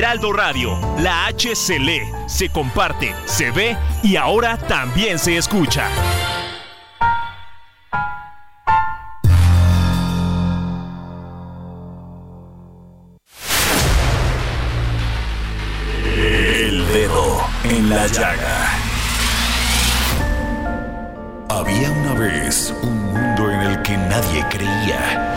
Heraldo Radio, la H se lee, se comparte, se ve y ahora también se escucha. El dedo en la llaga. Había una vez un mundo en el que nadie creía.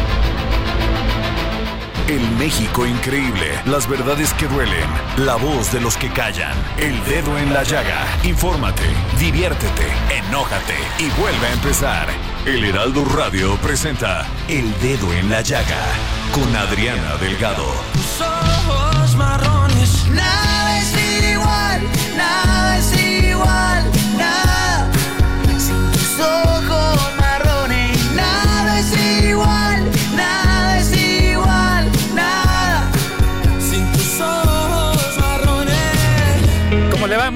El México increíble, las verdades que duelen, la voz de los que callan, el dedo en la llaga. Infórmate, diviértete, enójate y vuelve a empezar. El Heraldo Radio presenta El Dedo en la Llaga con Adriana Delgado. Tus ojos marrones, nada es igual, nada es igual,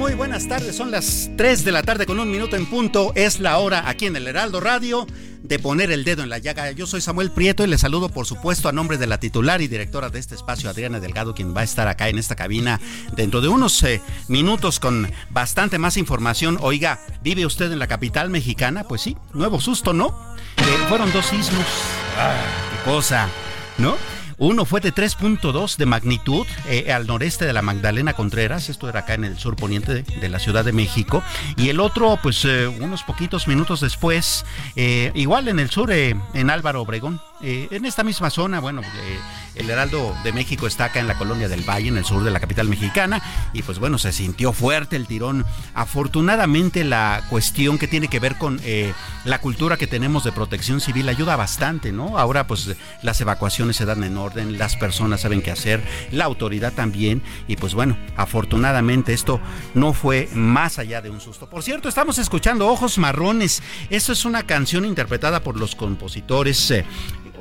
Muy buenas tardes. Son las 3 de la tarde con un minuto en punto. Es la hora aquí en el Heraldo Radio de poner el dedo en la llaga. Yo soy Samuel Prieto y le saludo por supuesto a nombre de la titular y directora de este espacio, Adriana Delgado, quien va a estar acá en esta cabina dentro de unos eh, minutos con bastante más información. Oiga, ¿vive usted en la capital mexicana? Pues sí, nuevo susto, ¿no? Eh, fueron dos sismos. Ah, qué cosa, ¿no? Uno fue de 3.2 de magnitud eh, al noreste de la Magdalena Contreras, esto era acá en el sur poniente de, la Ciudad de México, y el otro, pues eh, unos poquitos minutos después, eh, igual en el sur, eh, en Álvaro Obregón, eh, en esta misma zona, bueno, eh, el Heraldo de México está acá en la colonia del Valle, en el sur de la capital mexicana, y pues bueno, se sintió fuerte el tirón. Afortunadamente la cuestión que tiene que ver con eh, la cultura que tenemos de protección civil ayuda bastante, ¿no? Ahora pues las evacuaciones se dan en orden, las personas saben qué hacer, la autoridad también, y pues bueno, afortunadamente esto no fue más allá de un susto. Por cierto, estamos escuchando Ojos Marrones, esto es una canción interpretada por los compositores.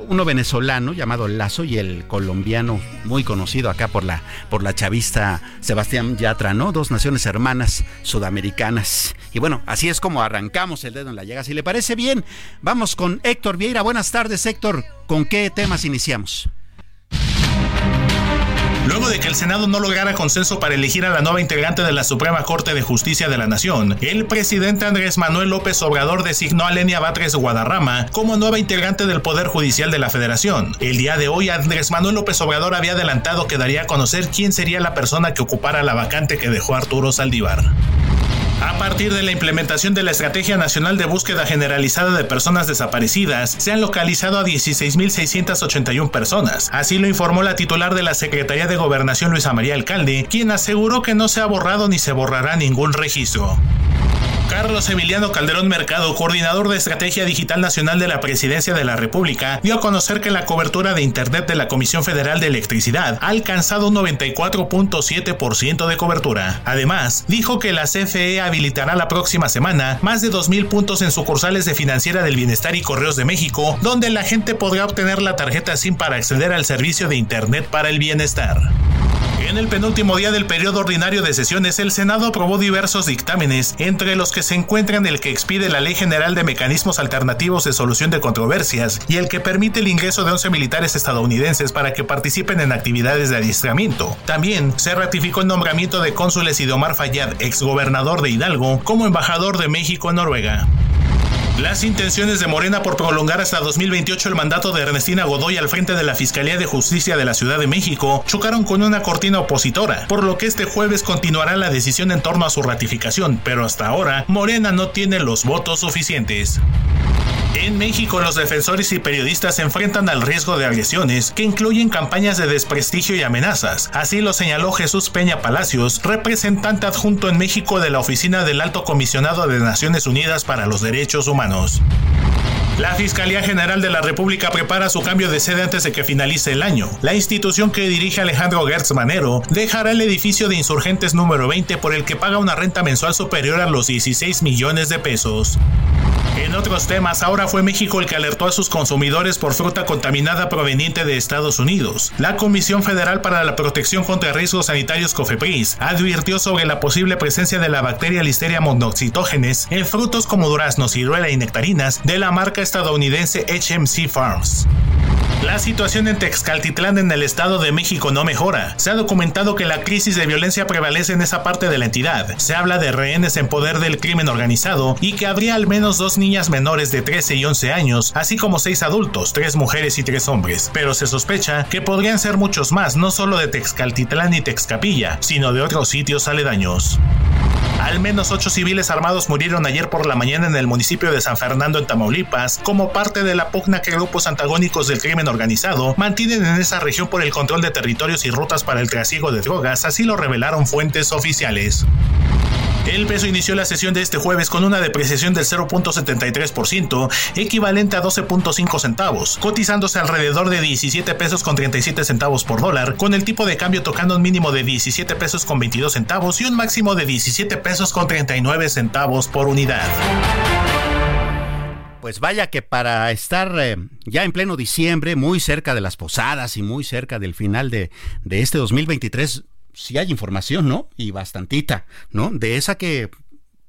Uno venezolano llamado Lazo y el colombiano muy conocido acá por la por la chavista Sebastián Yatra, ¿no? Dos naciones hermanas sudamericanas. Y bueno, así es como arrancamos el dedo en la llaga. Si le parece bien, vamos con Héctor Vieira. Buenas tardes, Héctor. ¿Con qué temas iniciamos? Luego de que el Senado no lograra consenso para elegir a la nueva integrante de la Suprema Corte de Justicia de la Nación, el presidente Andrés Manuel López Obrador designó a Lenia Batres Guadarrama como nueva integrante del Poder Judicial de la Federación. El día de hoy, Andrés Manuel López Obrador había adelantado que daría a conocer quién sería la persona que ocupara la vacante que dejó Arturo Saldívar. A partir de la implementación de la Estrategia Nacional de Búsqueda Generalizada de Personas Desaparecidas, se han localizado a 16.681 personas. Así lo informó la titular de la Secretaría de Gobernación Luisa María Alcalde, quien aseguró que no se ha borrado ni se borrará ningún registro. Carlos Emiliano Calderón Mercado, coordinador de Estrategia Digital Nacional de la Presidencia de la República, dio a conocer que la cobertura de Internet de la Comisión Federal de Electricidad ha alcanzado un 94.7% de cobertura. Además, dijo que la CFE habilitará la próxima semana más de 2.000 puntos en sucursales de Financiera del Bienestar y Correos de México, donde la gente podrá obtener la tarjeta SIM para acceder al servicio de Internet para el bienestar. En el penúltimo día del periodo ordinario de sesiones, el Senado aprobó diversos dictámenes, entre los que se encuentran el que expide la Ley General de Mecanismos Alternativos de Solución de Controversias y el que permite el ingreso de 11 militares estadounidenses para que participen en actividades de adiestramiento. También se ratificó el nombramiento de cónsules y de Omar Fayad, exgobernador de Hidalgo, como embajador de México en Noruega. Las intenciones de Morena por prolongar hasta 2028 el mandato de Ernestina Godoy al frente de la Fiscalía de Justicia de la Ciudad de México chocaron con una cortina opositora, por lo que este jueves continuará la decisión en torno a su ratificación, pero hasta ahora Morena no tiene los votos suficientes. En México, los defensores y periodistas se enfrentan al riesgo de agresiones que incluyen campañas de desprestigio y amenazas. Así lo señaló Jesús Peña Palacios, representante adjunto en México de la Oficina del Alto Comisionado de Naciones Unidas para los Derechos Humanos. La Fiscalía General de la República prepara su cambio de sede antes de que finalice el año. La institución que dirige Alejandro Gertz Manero dejará el edificio de insurgentes número 20 por el que paga una renta mensual superior a los 16 millones de pesos. En otros temas, ahora fue México el que alertó a sus consumidores por fruta contaminada proveniente de Estados Unidos. La Comisión Federal para la Protección contra Riesgos Sanitarios COFEPRIS advirtió sobre la posible presencia de la bacteria Listeria monoxitógenes en frutos como duraznos, ciruela y nectarinas de la marca estadounidense HMC Farms. La situación en Texcaltitlán en el Estado de México no mejora. Se ha documentado que la crisis de violencia prevalece en esa parte de la entidad. Se habla de rehenes en poder del crimen organizado y que habría al menos dos niñas menores de 13 y 11 años, así como seis adultos, tres mujeres y tres hombres. Pero se sospecha que podrían ser muchos más, no solo de Texcaltitlán y Texcapilla, sino de otros sitios aledaños. Al menos ocho civiles armados murieron ayer por la mañana en el municipio de San Fernando en Tamaulipas, como parte de la pugna que grupos antagónicos del crimen organizado mantienen en esa región por el control de territorios y rutas para el trasiego de drogas, así lo revelaron fuentes oficiales. El peso inició la sesión de este jueves con una depreciación del 0.73%, equivalente a 12.5 centavos, cotizándose alrededor de 17 pesos con 37 centavos por dólar, con el tipo de cambio tocando un mínimo de 17 pesos con 22 centavos y un máximo de 17 pesos con 39 centavos por unidad. Pues vaya que para estar eh, ya en pleno diciembre, muy cerca de las posadas y muy cerca del final de, de este 2023, sí hay información, ¿no? Y bastantita, ¿no? De esa que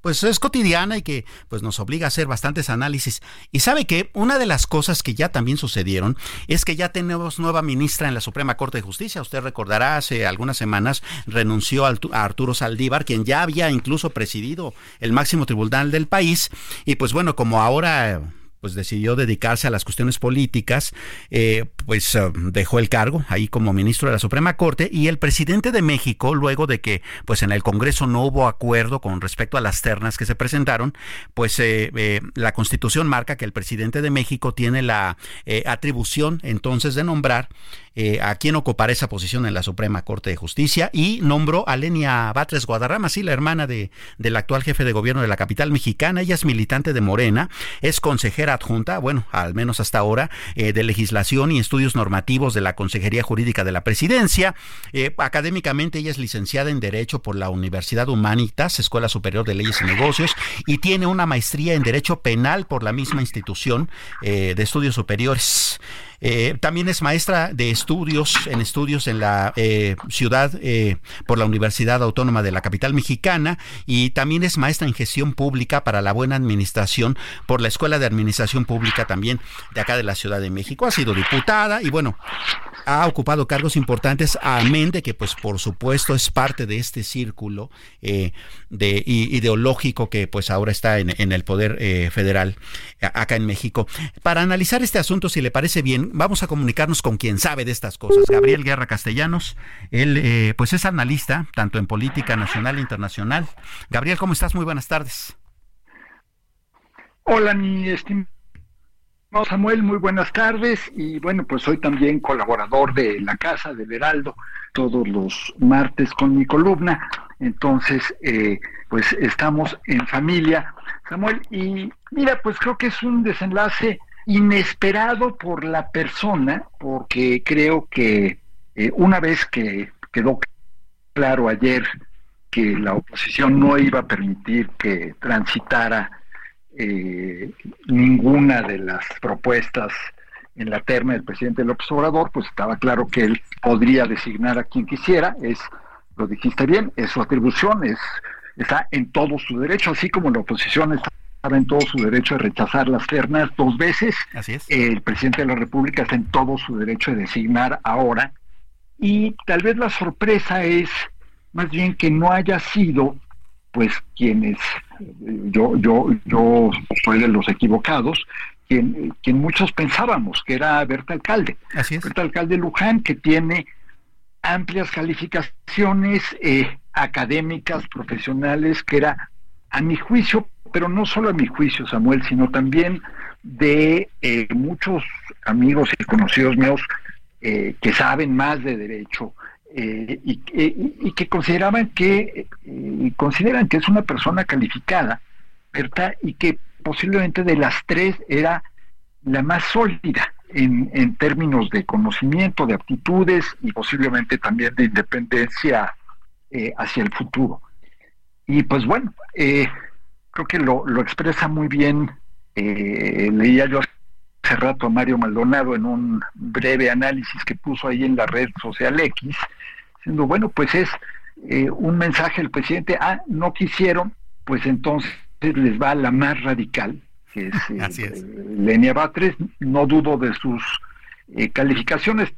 pues es cotidiana y que pues nos obliga a hacer bastantes análisis. Y sabe que una de las cosas que ya también sucedieron es que ya tenemos nueva ministra en la Suprema Corte de Justicia. Usted recordará hace algunas semanas renunció a Arturo Saldívar, quien ya había incluso presidido el máximo tribunal del país. Y pues bueno, como ahora pues decidió dedicarse a las cuestiones políticas, eh, pues eh, dejó el cargo ahí como ministro de la Suprema Corte y el presidente de México, luego de que pues en el Congreso no hubo acuerdo con respecto a las ternas que se presentaron, pues eh, la Constitución marca que el presidente de México tiene la atribución entonces de nombrar eh, a quien ocupará esa posición en la Suprema Corte de Justicia y nombró a Lenia Batres Guadarrama, sí, la hermana de, del actual jefe de gobierno de la capital mexicana. Ella es militante de Morena, es consejera adjunta, bueno, al menos hasta ahora, eh, de legislación y estudios normativos de la Consejería Jurídica de la Presidencia. Eh, académicamente ella es licenciada en Derecho por la Universidad Humanitas, Escuela Superior de Leyes y Negocios, y tiene una maestría en Derecho Penal por la misma institución de estudios superiores. Eh, también es maestra de estudios, en estudios en la eh, ciudad eh, por la Universidad Autónoma de la Capital Mexicana y también es maestra en gestión pública para la buena administración por la Escuela de Administración Pública también de acá de la Ciudad de México. Ha sido diputada y bueno, ha ocupado cargos importantes, amén de que pues por supuesto es parte de este círculo de ideológico que pues ahora está en, en el poder federal acá en México. Para analizar este asunto, si le parece bien, vamos a comunicarnos con quien sabe de estas cosas. Gabriel Guerra Castellanos, él eh, pues es analista tanto en política nacional e internacional. Gabriel, ¿cómo estás? Muy buenas tardes. Hola, mi estimado Samuel, muy buenas tardes. Y bueno, pues soy también colaborador de la Casa del Heraldo todos los martes con mi columna. Entonces, eh, pues estamos en familia, Samuel. Y mira, pues creo que es un desenlace inesperado por la persona, porque creo que eh, una vez que quedó claro ayer que la oposición no iba a permitir que transitara eh, ninguna de las propuestas en la terna del presidente López Obrador, pues estaba claro que él podría designar a quien quisiera, es, lo dijiste bien, es su atribución, es, está en todo su derecho, así como la oposición está en todo su derecho de rechazar las ternas dos veces. El presidente de la República está en todo su derecho de designar ahora. Y tal vez la sorpresa es más bien que no haya sido, pues, quienes, yo, yo, yo soy de los equivocados, quien, quien muchos pensábamos que era Berta Alcalde. Berta Alcalde Luján, que tiene amplias calificaciones eh, académicas, profesionales, que era, a mi juicio, pero no solo a mi juicio, Samuel, sino también de eh, muchos amigos y conocidos míos eh, que saben más de derecho eh, y, que consideraban que consideran que es una persona calificada, ¿verdad? Y que posiblemente de las tres era la más sólida en, en términos de conocimiento, de aptitudes y posiblemente también de independencia hacia el futuro. Y pues bueno, creo que lo, lo expresa muy bien eh, leía yo hace rato a Mario Maldonado en un breve análisis que puso ahí en la red social X, diciendo, bueno, pues es eh, un mensaje del presidente, ah, no quisieron, pues entonces les va la más radical, que es, eh, Lenia Batres, no dudo de sus eh, calificaciones,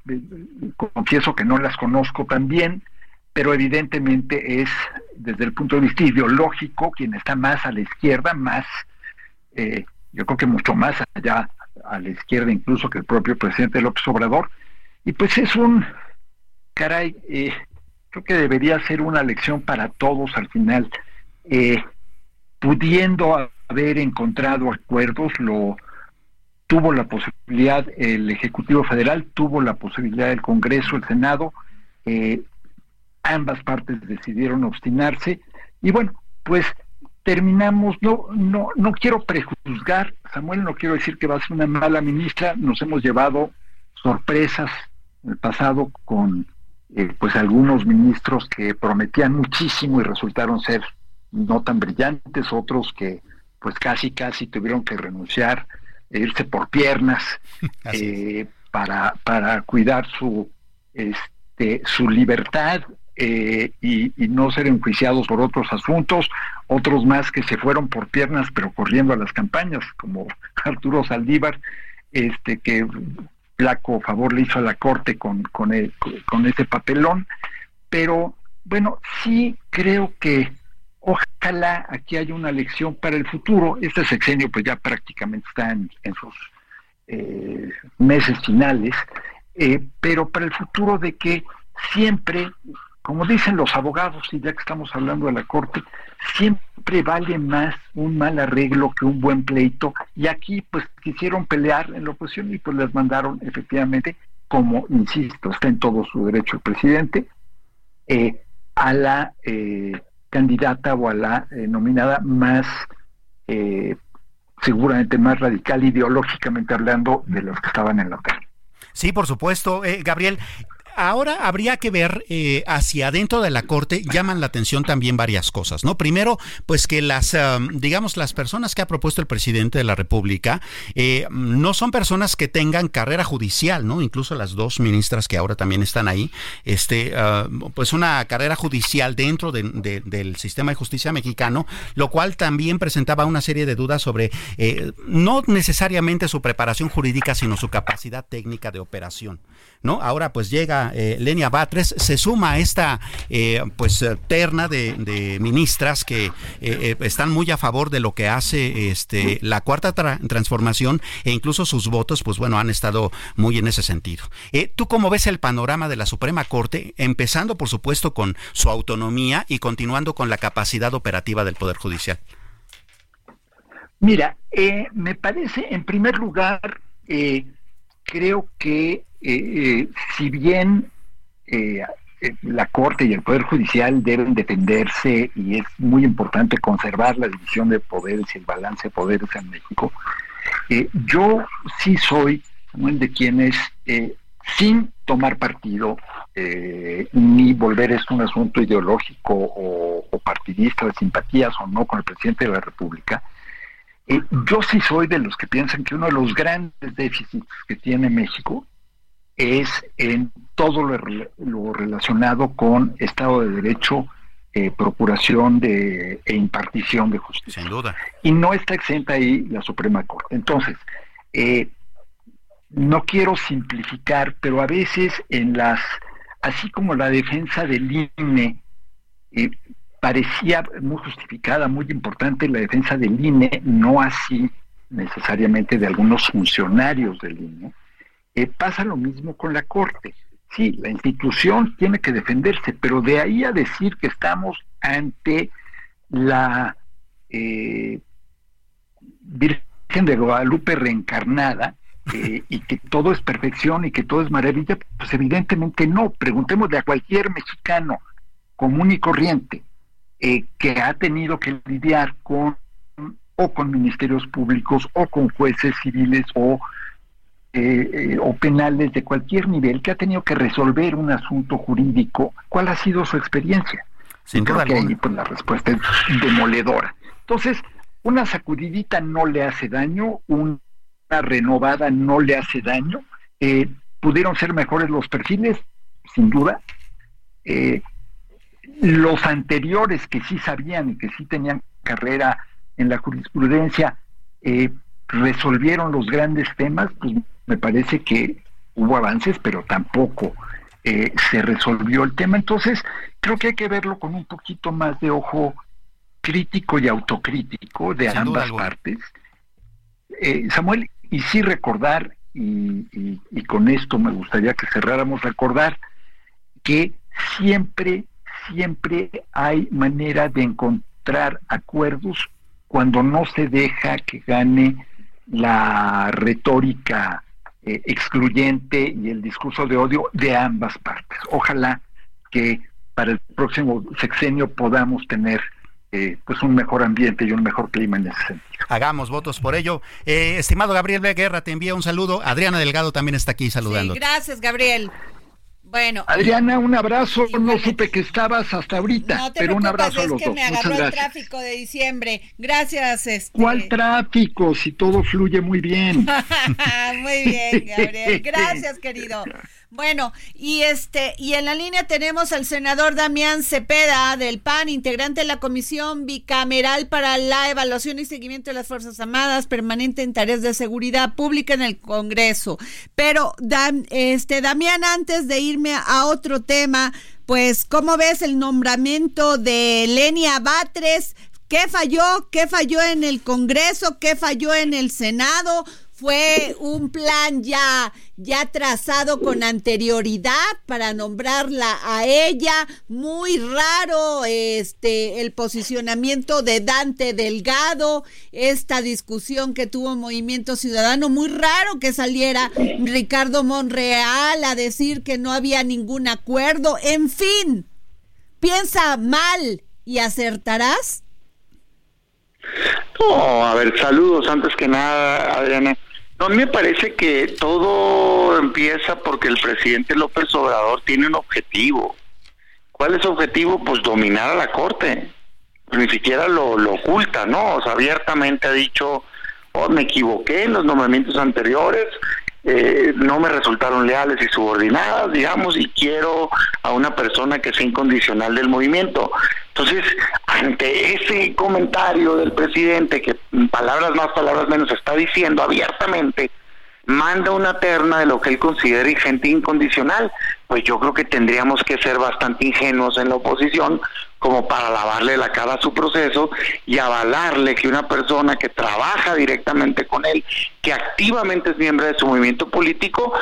confieso que no las conozco tan bien, pero evidentemente es desde el punto de vista ideológico quien está más a la izquierda, más eh, yo creo que mucho más allá a la izquierda incluso que el propio presidente López Obrador. Y pues es un, caray, eh, creo que debería ser una lección para todos al final. Eh, pudiendo haber encontrado acuerdos, lo tuvo la posibilidad el Ejecutivo Federal, tuvo la posibilidad el Congreso, el Senado, eh, ambas partes decidieron obstinarse. Y bueno, pues terminamos, no, no, no quiero prejuzgar, Samuel, no quiero decir que va a ser una mala ministra, nos hemos llevado sorpresas en el pasado con eh, pues algunos ministros que prometían muchísimo y resultaron ser no tan brillantes, otros que pues casi casi tuvieron que renunciar, e irse por piernas eh, para, para cuidar su este su libertad eh, y, no ser enjuiciados por otros asuntos, otros más que se fueron por piernas pero corriendo a las campañas, como Arturo Saldívar, este que flaco favor le hizo a la corte con, con, con ese papelón, pero bueno, sí creo que ojalá aquí haya una lección para el futuro. Este sexenio pues ya prácticamente está en, sus eh, meses finales, eh, pero para el futuro de que siempre como dicen los abogados, y ya que estamos hablando de la Corte, siempre vale más un mal arreglo que un buen pleito. Y aquí, pues, quisieron pelear en la oposición y pues les mandaron efectivamente, como insisto, está en todo su derecho el presidente, eh, a la eh, candidata o a la eh, nominada más, seguramente más radical ideológicamente hablando de los que estaban en la tele. Sí, por supuesto, Gabriel. Ahora habría que ver eh, hacia adentro de la corte llaman la atención también varias cosas, ¿no? Primero, pues que las, digamos, las personas que ha propuesto el presidente de la República eh, no son personas que tengan carrera judicial, ¿no? Incluso las dos ministras que ahora también están ahí, este, uh, pues una carrera judicial dentro del sistema de justicia mexicano, lo cual también presentaba una serie de dudas sobre eh, no necesariamente su preparación jurídica, sino su capacidad técnica de operación, ¿no? Ahora pues llega eh, Lenia Batres, se suma a esta eh, pues terna de, ministras que eh, están muy a favor de lo que hace este la cuarta transformación e incluso sus votos, pues bueno, han estado muy en ese sentido. ¿Tú cómo ves el panorama de la Suprema Corte, empezando por supuesto con su autonomía y continuando con la capacidad operativa del Poder Judicial? Mira, me parece, en primer lugar, creo que eh, si bien eh, eh, la Corte y el Poder Judicial deben defenderse y es muy importante conservar la división de poderes y el balance de poderes en México, yo sí soy de quienes, sin tomar partido, ni volver esto un asunto ideológico o partidista de simpatías o no con el presidente de la República, yo sí soy de los que piensan que uno de los grandes déficits que tiene México es en todo lo, relacionado con Estado de Derecho, eh, procuración de, e impartición de justicia. Sin duda. Y no está exenta ahí la Suprema Corte. Entonces, eh, no quiero simplificar, pero a veces en las, así como la defensa del INE, eh, parecía muy justificada, muy importante la defensa del INE, no así necesariamente de algunos funcionarios del INE, eh, pasa lo mismo con la Corte. Sí, la institución tiene que defenderse, pero de ahí a decir que estamos ante la eh, de Guadalupe reencarnada eh, y que todo es perfección y que todo es maravilla, pues evidentemente no. Preguntémosle a cualquier mexicano común y corriente eh, que ha tenido que lidiar con o con ministerios públicos o con jueces civiles o eh, o penales de cualquier nivel que ha tenido que resolver un asunto jurídico, ¿cuál ha sido su experiencia? Sin duda Creo que ahí pues, la respuesta es demoledora. Entonces, una sacudidita no le hace daño, una renovada no le hace daño. Eh, ¿Pudieron ser mejores los perfiles? Sin duda. Eh, los anteriores que sí sabían y que sí tenían carrera en la jurisprudencia, eh, resolvieron los grandes temas, pues me parece que hubo avances, pero tampoco se resolvió el tema. Entonces, creo que hay que verlo con un poquito más de ojo crítico y autocrítico de ambas partes. Eh, Samuel, y sí recordar, y, con esto me gustaría que cerráramos, recordar que siempre, siempre hay manera de encontrar acuerdos cuando no se deja que gane la retórica eh, excluyente y el discurso de odio de ambas partes. Ojalá que para el próximo sexenio podamos tener eh, pues un mejor ambiente y un mejor clima en ese sentido. Hagamos votos por ello. Eh, estimado Gabriel B. Guerra, te envía un saludo. Adriana Delgado también está aquí saludando. gracias, Gabriel. Bueno. Adriana, un abrazo. no supe que estabas hasta ahorita, pero un abrazo a los que me agarró el tráfico de diciembre. Gracias. Este... ¿Cuál tráfico? Si todo fluye muy bien. muy bien, Gabriel. Gracias, querido. Bueno, y este, y en la línea tenemos al senador Damián Cepeda del PAN, integrante de la Comisión Bicameral para la Evaluación y Seguimiento de las Fuerzas Armadas, permanente en tareas de seguridad pública en el Congreso. Pero, este, Damián, antes de irme a otro tema, pues, ¿cómo ves el nombramiento de Lenia Batres? ¿Qué falló? ¿Qué falló en el Congreso? ¿Qué falló en el Senado? Fue un plan ya, ya trazado con anterioridad para nombrarla a ella. Muy raro este el posicionamiento de Dante Delgado, esta discusión que tuvo Movimiento Ciudadano, muy raro que saliera Ricardo Monreal a decir que no había ningún acuerdo. En fin, piensa mal y acertarás. No, a ver, saludos antes que nada, Adriana. No, me parece que todo empieza porque el presidente López Obrador tiene un objetivo. ¿Cuál es su objetivo? Pues dominar a la Corte. ni siquiera lo, oculta, ¿no? O sea, abiertamente ha dicho, oh, me equivoqué en los nombramientos anteriores, eh, no me resultaron leales y subordinadas, digamos, y quiero a una persona que sea incondicional del movimiento. Entonces, ante ese comentario del presidente, que palabras más, palabras menos está diciendo abiertamente, manda una terna de lo que él considera gente incondicional, pues yo creo que tendríamos que ser bastante ingenuos en la oposición como para lavarle la cara a su proceso y avalarle que una persona que trabaja directamente con él, que activamente es miembro de su movimiento político,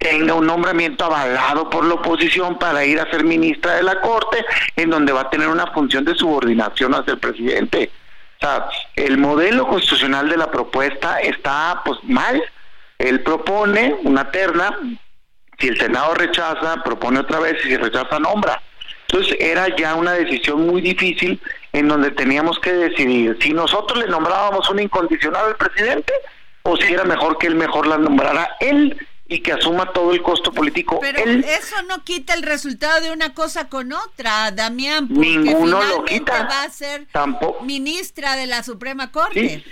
tenga un nombramiento avalado por la oposición para ir a ser ministra de la Corte, en donde va a tener una función de subordinación hacia el presidente. O sea, el modelo constitucional de la propuesta está pues mal. Él propone una terna, si el Senado rechaza, propone otra vez, y si rechaza, nombra. Entonces era ya una decisión muy difícil en donde teníamos que decidir si nosotros le nombrábamos un incondicional al presidente o si era mejor que él mejor la nombrara él y que asuma todo el costo político. Pero eso no quita el resultado de una cosa con otra, Damián, porque Ninguno lo quita. va a ser ministra de la Suprema Corte.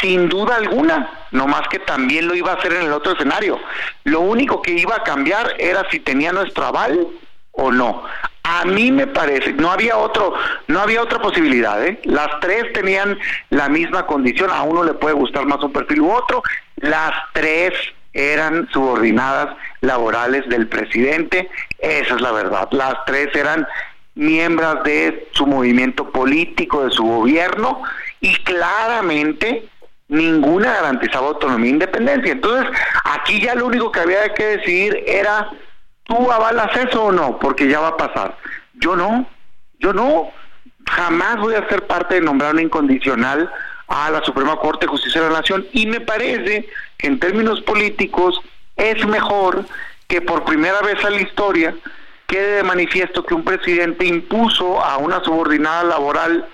sin duda alguna, no más que también lo iba a hacer en el otro escenario. Lo único que iba a cambiar era si tenía nuestro aval o no. A mí me parece, no había otro, no había otra posibilidad, ¿eh? Las tres tenían la misma condición, a uno le puede gustar más un perfil u otro, las tres eran subordinadas laborales del presidente, esa es la verdad, las tres eran miembros de su movimiento político, de su gobierno, y claramente ninguna garantizaba autonomía e independencia. Entonces, aquí ya lo único que había que decidir era ¿Tú avalas eso o no? Porque ya va a pasar. Yo no, yo no. Jamás voy a ser parte de nombrar un incondicional a la Suprema Corte de Justicia de la Nación y me parece en términos políticos es mejor que por primera vez en la historia quede de manifiesto que un presidente impuso a una subordinada laboral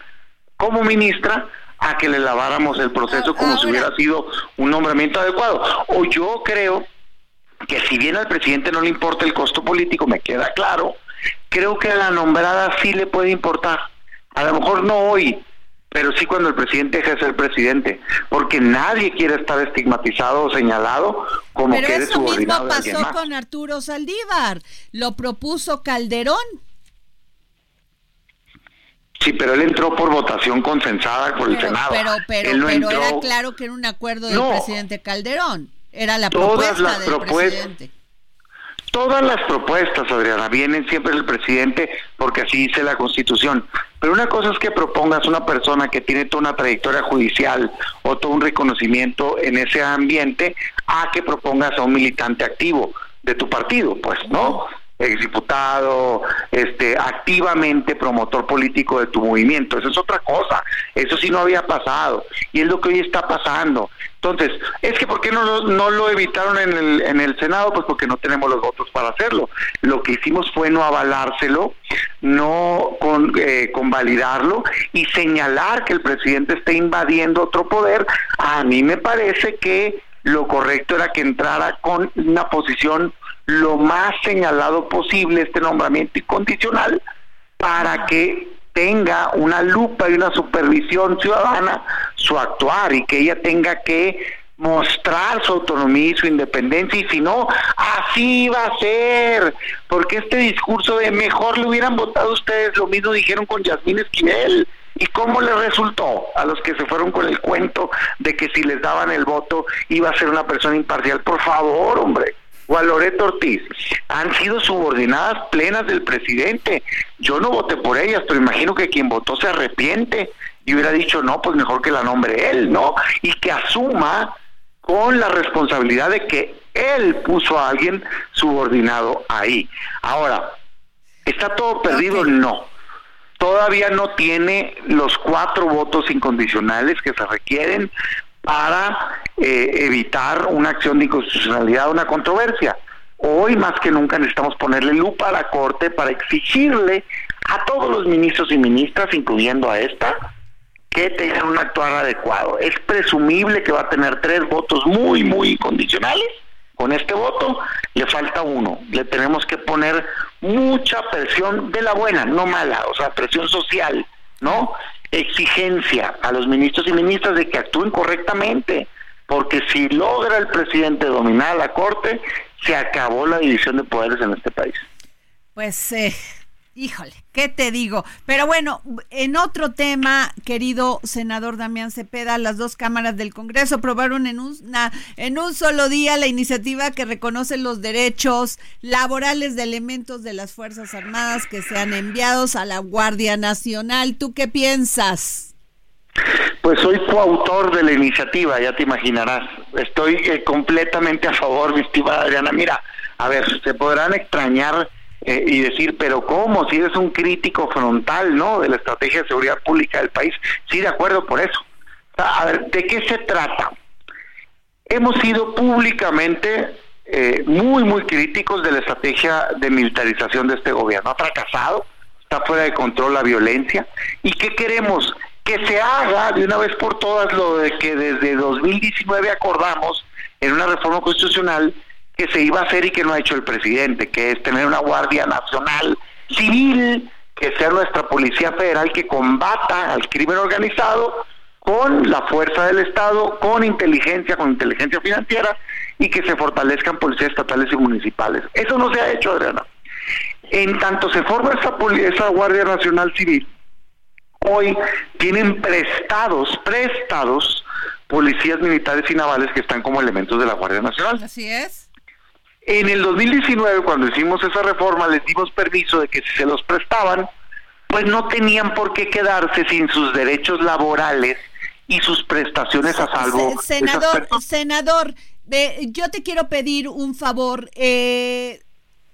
como ministra a que le laváramos el proceso como si hubiera sido un nombramiento adecuado. O yo creo que si bien al presidente no le importa el costo político, me queda claro, creo que a la nombrada sí le puede importar. A lo mejor no hoy, pero sí cuando el presidente deje de ser presidente, porque nadie quiere estar estigmatizado o señalado como que eres subordinado. Pero eso mismo pasó con Arturo Saldívar, lo propuso Calderón. Sí, pero él entró por votación consensada por el Senado. Pero, pero, era claro que era un acuerdo del presidente Calderón. Era la propuesta del presidente. Todas las propuestas, Adriana, vienen siempre del presidente porque así dice la Constitución. Pero una cosa es que propongas una persona que tiene toda una trayectoria judicial o todo un reconocimiento en ese ambiente a que propongas a un militante activo de tu partido, pues, ¿no? exdiputado, este, activamente promotor político de tu movimiento. Eso es otra cosa. Eso sí no había pasado. Y es lo que hoy está pasando. Entonces, es que ¿por qué no, no lo evitaron en el, en el Senado? Pues porque no tenemos los votos para hacerlo. Lo que hicimos fue no avalárselo, no con, eh, convalidarlo y señalar que el presidente está invadiendo otro poder. A mí me parece que lo correcto era que entrara con una posición lo más señalado posible este nombramiento incondicional para que tenga una lupa y una supervisión ciudadana su actuar y que ella tenga que mostrar su autonomía y su independencia y si no, así va a ser, porque este discurso de mejor le hubieran votado ustedes, lo mismo dijeron con Yasmín Esquivel. ¿Y cómo le resultó a los que se fueron con el cuento de que si les daban el voto iba a ser una persona imparcial? Por favor, hombre o a Loreto Ortiz han sido subordinadas plenas del presidente. Yo no voté por ellas, pero imagino que quien votó se arrepiente y hubiera dicho, no, pues mejor que la nombre él, ¿no? Y que asuma con la responsabilidad de que él puso a alguien subordinado ahí. Ahora, ¿está todo perdido? No. Todavía no tiene los cuatro votos incondicionales que se requieren para eh, evitar una acción de inconstitucionalidad una controversia. Hoy más que nunca necesitamos ponerle lupa a la Corte para exigirle a todos los ministros y ministras, incluyendo a esta, que tengan un actuar adecuado. Es presumible que va a tener tres votos muy, muy incondicionales. Con este voto le falta uno. Le tenemos que poner mucha presión de la buena, no mala, o sea, presión social, ¿no? Exigencia a los ministros y ministras de que actúen correctamente, porque si logra el presidente dominar la Corte, se acabó la división de poderes en este país. Pues eh, Híjole, ¿qué te digo? Pero bueno, en otro tema, querido senador Damián Cepeda, las dos cámaras del Congreso aprobaron en, una, en un solo día la iniciativa que reconoce los derechos laborales de elementos de las Fuerzas Armadas que sean enviados a la Guardia Nacional. ¿Tú qué piensas? Pues soy coautor de la iniciativa, ya te imaginarás. Estoy eh, completamente a favor, mi estimada Adriana. Mira, a ver, se podrán extrañar eh, y decir, pero ¿cómo? Si eres un crítico frontal, ¿no? De la estrategia de seguridad pública del país. Sí, de acuerdo por eso. A ver, ¿de qué se trata? Hemos sido públicamente eh, muy, muy críticos de la estrategia de militarización de este gobierno. Ha fracasado, está fuera de control la violencia. ¿Y qué queremos? Que se haga de una vez por todas lo de que desde 2019 acordamos en una reforma constitucional que se iba a hacer y que no ha hecho el presidente, que es tener una Guardia Nacional Civil, que sea nuestra Policía Federal que combata al crimen organizado con la fuerza del Estado, con inteligencia, con inteligencia financiera y que se fortalezcan policías estatales y municipales. Eso no se ha hecho, Adriana. En tanto se forma esa, esa Guardia Nacional Civil, hoy tienen prestados, prestados policías militares y navales que están como elementos de la Guardia Nacional. Así es. En el 2019, cuando hicimos esa reforma, les dimos permiso de que si se los prestaban, pues no tenían por qué quedarse sin sus derechos laborales y sus prestaciones a salvo. Senador, senador, yo te quiero pedir un favor. Eh,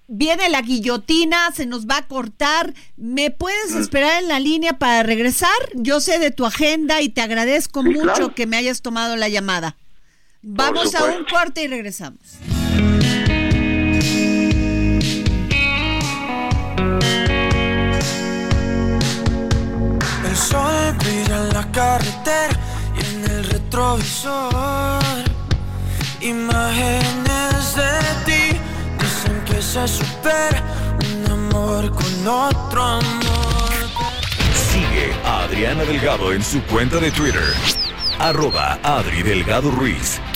viene la guillotina, se nos va a cortar. ¿Me puedes esperar en la línea para regresar? Yo sé de tu agenda y te agradezco mucho que me hayas tomado la llamada. Vamos a un corte y regresamos. Sol brilla en la carretera y en el retrovisor. Imágenes de ti dicen que se supera un amor con otro amor. Sigue a Adriana Delgado en su cuenta de Twitter. Arroba Adri Delgado Ruiz.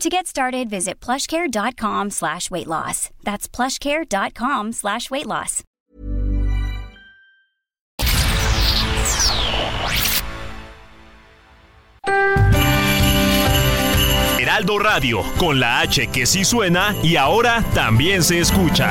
To get started, visit plushcare.com slash weight loss. That's plushcare.com slash weight loss. Heraldo Radio, con la H que sí suena y ahora también se escucha.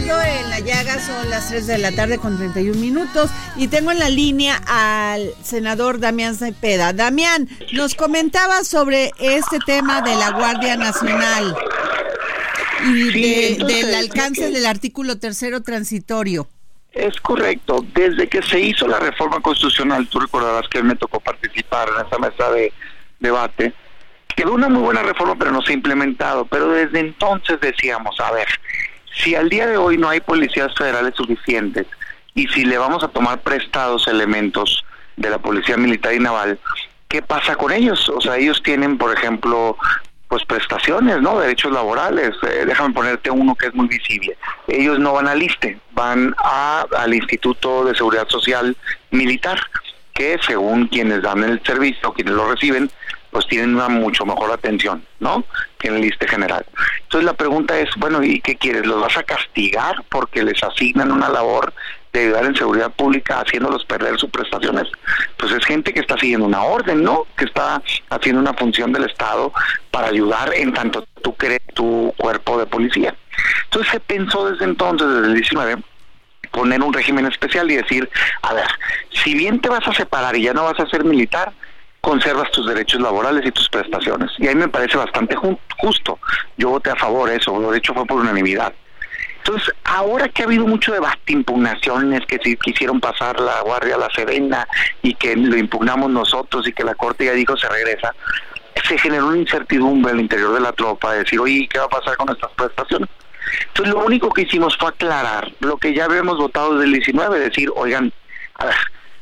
Dedo en la llaga, son las 3 de la tarde con 31 minutos y tengo en la línea al senador Damián Cepeda. Damián, nos comentaba sobre este tema de la Guardia Nacional y Sí, de- entonces, del alcance del artículo tercero transitorio. Es correcto. Desde que se hizo la reforma constitucional, tú recordarás que me tocó participar en esa mesa de debate, quedó una muy buena reforma, pero no se ha implementado. Pero desde entonces decíamos, a ver, si al día de hoy no hay policías federales suficientes y si le vamos a tomar prestados elementos de la policía militar y naval, ¿qué pasa con ellos? O sea, ellos tienen, por ejemplo, pues prestaciones, ¿no? Derechos laborales. Eh, déjame ponerte uno que es muy visible. Ellos no van al ISTE, van al Instituto de Seguridad Social Militar, que según quienes dan el servicio, quienes lo reciben, pues tienen una mucho mejor atención, ¿no? Que en el ISTE general. Entonces la pregunta es, bueno, ¿y qué quieres? ¿Los vas a castigar porque les asignan una labor de ayudar en seguridad pública haciéndolos perder sus prestaciones? Pues es gente que está siguiendo una orden, ¿no? Que está haciendo una función del Estado para ayudar en tanto tú crees tu cuerpo de policía. Entonces se pensó desde entonces, desde el 19, poner un régimen especial y decir, a ver, si bien te vas a separar y ya no vas a ser militar, conservas tus derechos laborales y tus prestaciones. Y ahí me parece bastante ju- justo. Yo voté a favor de eso, de hecho fue por unanimidad. Entonces, ahora que ha habido mucho debate, impugnaciones, que si quisieron pasar la guardia a la Serena y que lo impugnamos nosotros y que la Corte ya dijo se regresa, se generó una incertidumbre al interior de la tropa de decir, oye, ¿qué va a pasar con estas prestaciones? Entonces, lo único que hicimos fue aclarar lo que ya habíamos votado desde el 19, decir, oigan, a ver,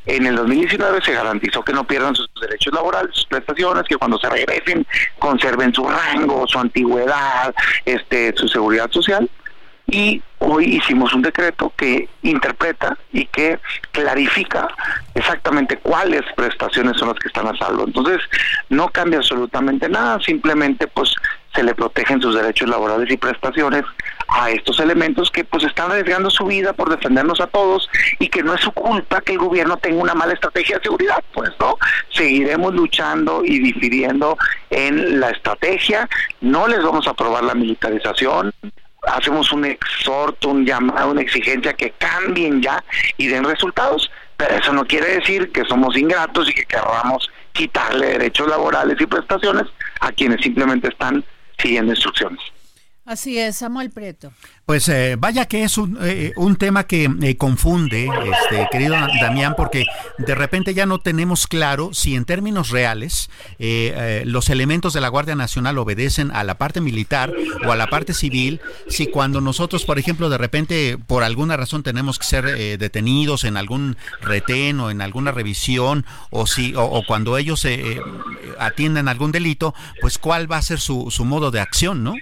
en el 2019 se garantizó que no pierdan sus derechos laborales, sus prestaciones, que cuando se regresen conserven su rango, su antigüedad, este, su seguridad social. Y hoy hicimos un decreto que interpreta y que clarifica exactamente cuáles prestaciones son las que están a salvo. Entonces, no cambia absolutamente nada, simplemente pues se le protegen sus derechos laborales y prestaciones a estos elementos que pues están arriesgando su vida por defendernos a todos y que no es su culpa que el gobierno tenga una mala estrategia de seguridad, pues no, seguiremos luchando y difiriendo en la estrategia, no les vamos a aprobar la militarización, hacemos un exhorto, un llamado, una exigencia que cambien ya y den resultados. Pero eso no quiere decir que somos ingratos y que querramos quitarle derechos laborales y prestaciones a quienes simplemente están siguiendo instrucciones. Así es, Samuel Preto. Pues eh, vaya que es un, eh, un tema que eh, confunde, este, querido Damián, porque de repente ya no tenemos claro si en términos reales los elementos de la Guardia Nacional obedecen a la parte militar o a la parte civil, si cuando nosotros, por ejemplo, de repente por alguna razón tenemos que ser detenidos en algún retén o en alguna revisión, o, si, o, cuando ellos atienden algún delito, pues cuál va a ser su, su modo de acción, ¿no?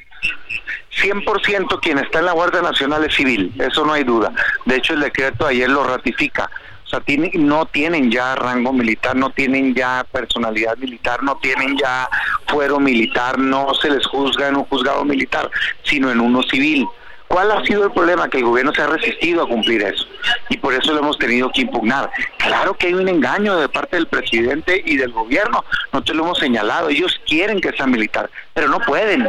100% quien está en la Guardia Nacional es civil, eso no hay duda. De hecho, el decreto ayer lo ratifica. O sea, tiene, no tienen ya rango militar, no tienen ya personalidad militar, no tienen ya fuero militar, no se les juzga en un juzgado militar, sino en uno civil. ¿Cuál ha sido el problema? Que el gobierno se ha resistido a cumplir eso y por eso lo hemos tenido que impugnar. Claro que hay un engaño de parte del presidente y del gobierno, no te lo hemos señalado, ellos quieren que sea militar, pero no pueden,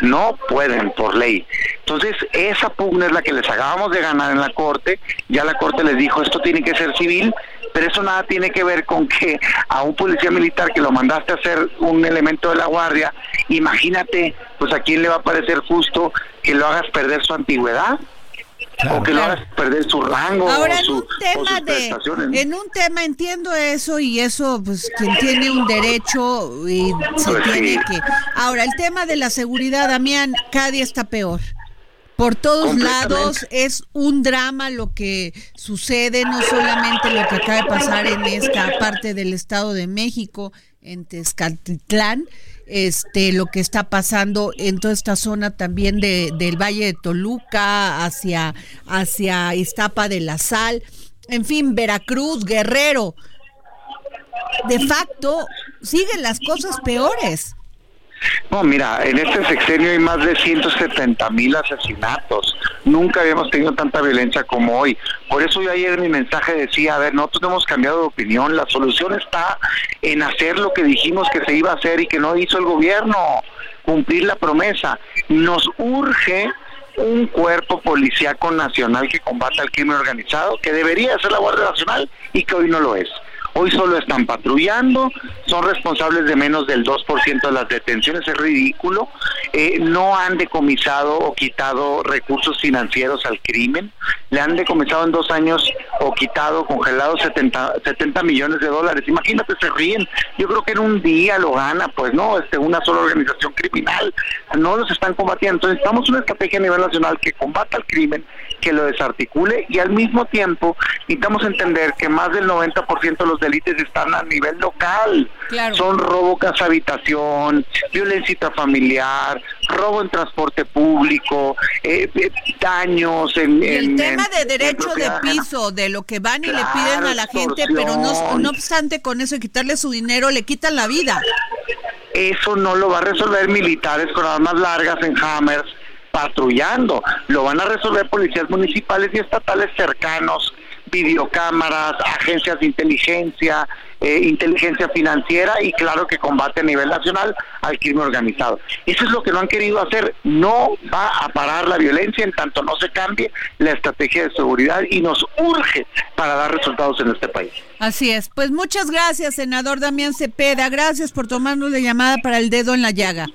no pueden por ley. Entonces, esa pugna es la que les acabamos de ganar en la Corte, ya la Corte les dijo esto tiene que ser civil, pero eso nada tiene que ver con que a un policía militar que lo mandaste a hacer un elemento de la guardia, imagínate, pues a quién le va a parecer justo que lo hagas perder su antigüedad. O que lo hagas perder su rango Ahora, en un tema de en un tema entiendo eso y eso pues quien tiene un derecho y se Pues tiene sí. que. Ahora, el tema de la seguridad, Damián, cada día está peor. Por todos lados es un drama lo que sucede, no solamente lo que acaba de pasar en esta parte del Estado de México, en Tezcatitlán, este, lo que está pasando en toda esta zona también de, del Valle de Toluca, hacia, hacia Iztapa de la Sal, en fin, Veracruz, Guerrero. De facto, siguen las cosas peores. No, mira, en este sexenio hay más de 170 mil asesinatos. Nunca habíamos tenido tanta violencia como hoy. Por eso yo ayer en mi mensaje decía, a ver, nosotros no hemos cambiado de opinión. La solución está en hacer lo que dijimos que se iba a hacer y que no hizo el gobierno, cumplir la promesa. Nos urge un cuerpo policíaco nacional que combata el crimen organizado, que debería ser la Guardia Nacional y que hoy no lo es. Hoy solo están patrullando, son responsables de menos del 2% de las detenciones, es ridículo. Eh, no han decomisado o quitado recursos financieros al crimen, le han decomisado en dos años o quitado, congelado 70, 70 millones de dólares. Imagínate, se ríen. Yo creo que en un día lo gana, pues no, este, una sola organización criminal. No los están combatiendo. Entonces, necesitamos una estrategia a nivel nacional que combata el crimen, que lo desarticule y al mismo tiempo necesitamos entender que más del 90% de los delitos están a nivel local. Claro. Son robo casa habitación, violencia intrafamiliar, robo en transporte público, eh, eh, daños en, Y el en- tema de en derecho de ajena. piso, de lo que van y le piden a la gente, pero no, no obstante con eso de quitarle su dinero, le quitan la vida. Eso no lo va a resolver militares con armas largas en Hammers patrullando. Lo van a resolver policías municipales y estatales cercanos, videocámaras, agencias de inteligencia, eh, inteligencia financiera y claro que combate a nivel nacional al crimen organizado. Eso es lo que no han querido hacer. No va a parar la violencia en tanto no se cambie la estrategia de seguridad y nos urge para dar resultados en este país. Así es. Pues muchas gracias, senador Damián Cepeda. Gracias por tomarnos la llamada para el dedo en la llaga.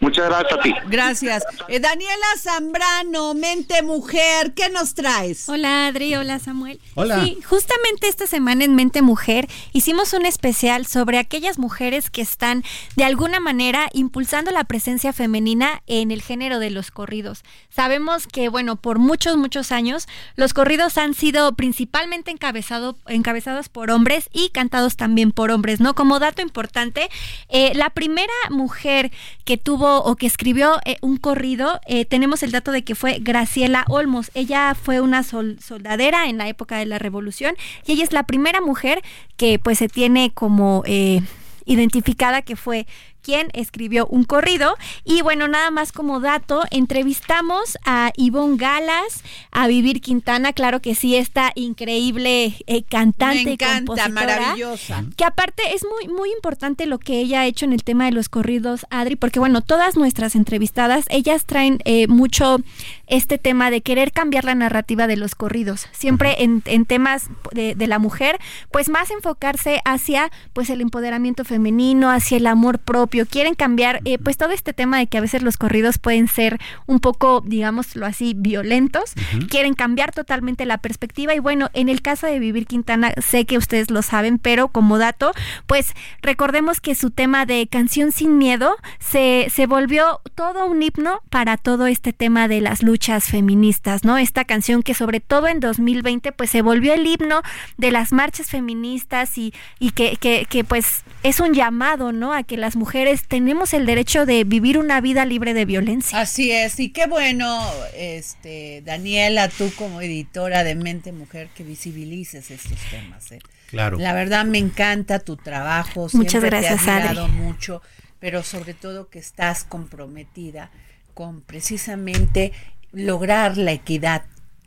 Muchas gracias a ti. Gracias. Eh, Daniela Zambrano, mente mujer, ¿qué nos traes? Hola Adri, hola Samuel. Hola. Sí, justamente esta semana en Mente Mujer hicimos un especial sobre aquellas mujeres que están de alguna manera impulsando la presencia femenina en el género de los corridos. Sabemos que, bueno, por muchos, muchos años los corridos han sido principalmente encabezado, encabezados por hombres y cantados también por hombres, ¿no? Como dato importante, eh, la primera mujer que tuvo o que escribió eh, un corrido, eh, tenemos el dato de que fue Graciela Olmos. Ella fue una sol- soldadera en la época de la Revolución y ella es la primera mujer que pues se tiene como... eh, identificada que fue quien escribió un corrido. Y bueno, nada más como dato, entrevistamos a Ivonne Galas, a Vivir Quintana, claro que sí, esta increíble eh, cantante Me encanta, y compositora, maravillosa. Que aparte es muy, muy importante lo que ella ha hecho en el tema de los corridos, Adri, porque bueno, todas nuestras entrevistadas, ellas traen eh, mucho este tema de querer cambiar la narrativa de los corridos, siempre en, en temas de, de la mujer, pues más enfocarse hacia pues el empoderamiento femenino, hacia el amor propio, quieren cambiar eh, pues todo este tema de que a veces los corridos pueden ser un poco, digámoslo así, violentos, quieren cambiar totalmente la perspectiva y bueno, en el caso de Vivir Quintana, sé que ustedes lo saben, pero como dato, pues recordemos que su tema de canción sin miedo se, se volvió todo un himno para todo este tema de las luchas feministas, ¿no? Esta canción que sobre todo en 2020 pues se volvió el himno de las marchas feministas y, y que, que, que pues es un llamado, ¿no? A que las mujeres tenemos el derecho de vivir una vida libre de violencia. Así es, y qué bueno, este, Daniela, tú como editora de Mente Mujer, que visibilices estos temas. ¿eh? Claro. La verdad me encanta tu trabajo, Muchas siempre gracias, te Adri. mucho, pero sobre todo que estás comprometida con precisamente lograr la equidad,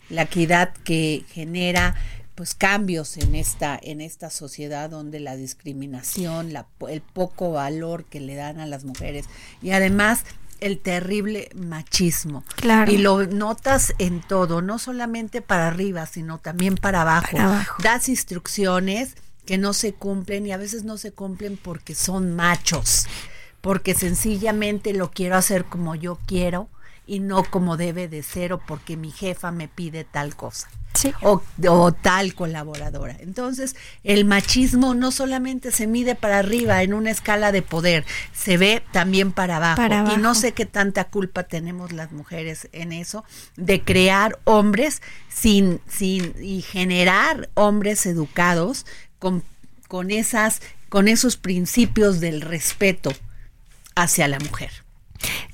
la equidad que genera pues cambios en esta en esta sociedad donde la discriminación, la, el poco valor que le dan a las mujeres y además el terrible machismo. Claro. Y lo notas en todo, no solamente para arriba, sino también para abajo. Para abajo. Das instrucciones que no se cumplen y a veces no se cumplen porque son machos, porque sencillamente lo quiero hacer como yo quiero y no como debe de ser o porque mi jefa me pide tal cosa. Sí. O, o tal colaboradora. Entonces, el machismo no solamente se mide para arriba en una escala de poder, se ve también para abajo. Para Y abajo. no sé qué tanta culpa tenemos las mujeres en eso, de crear hombres sin, sin, y generar hombres educados con, con esas, con esos principios del respeto hacia la mujer.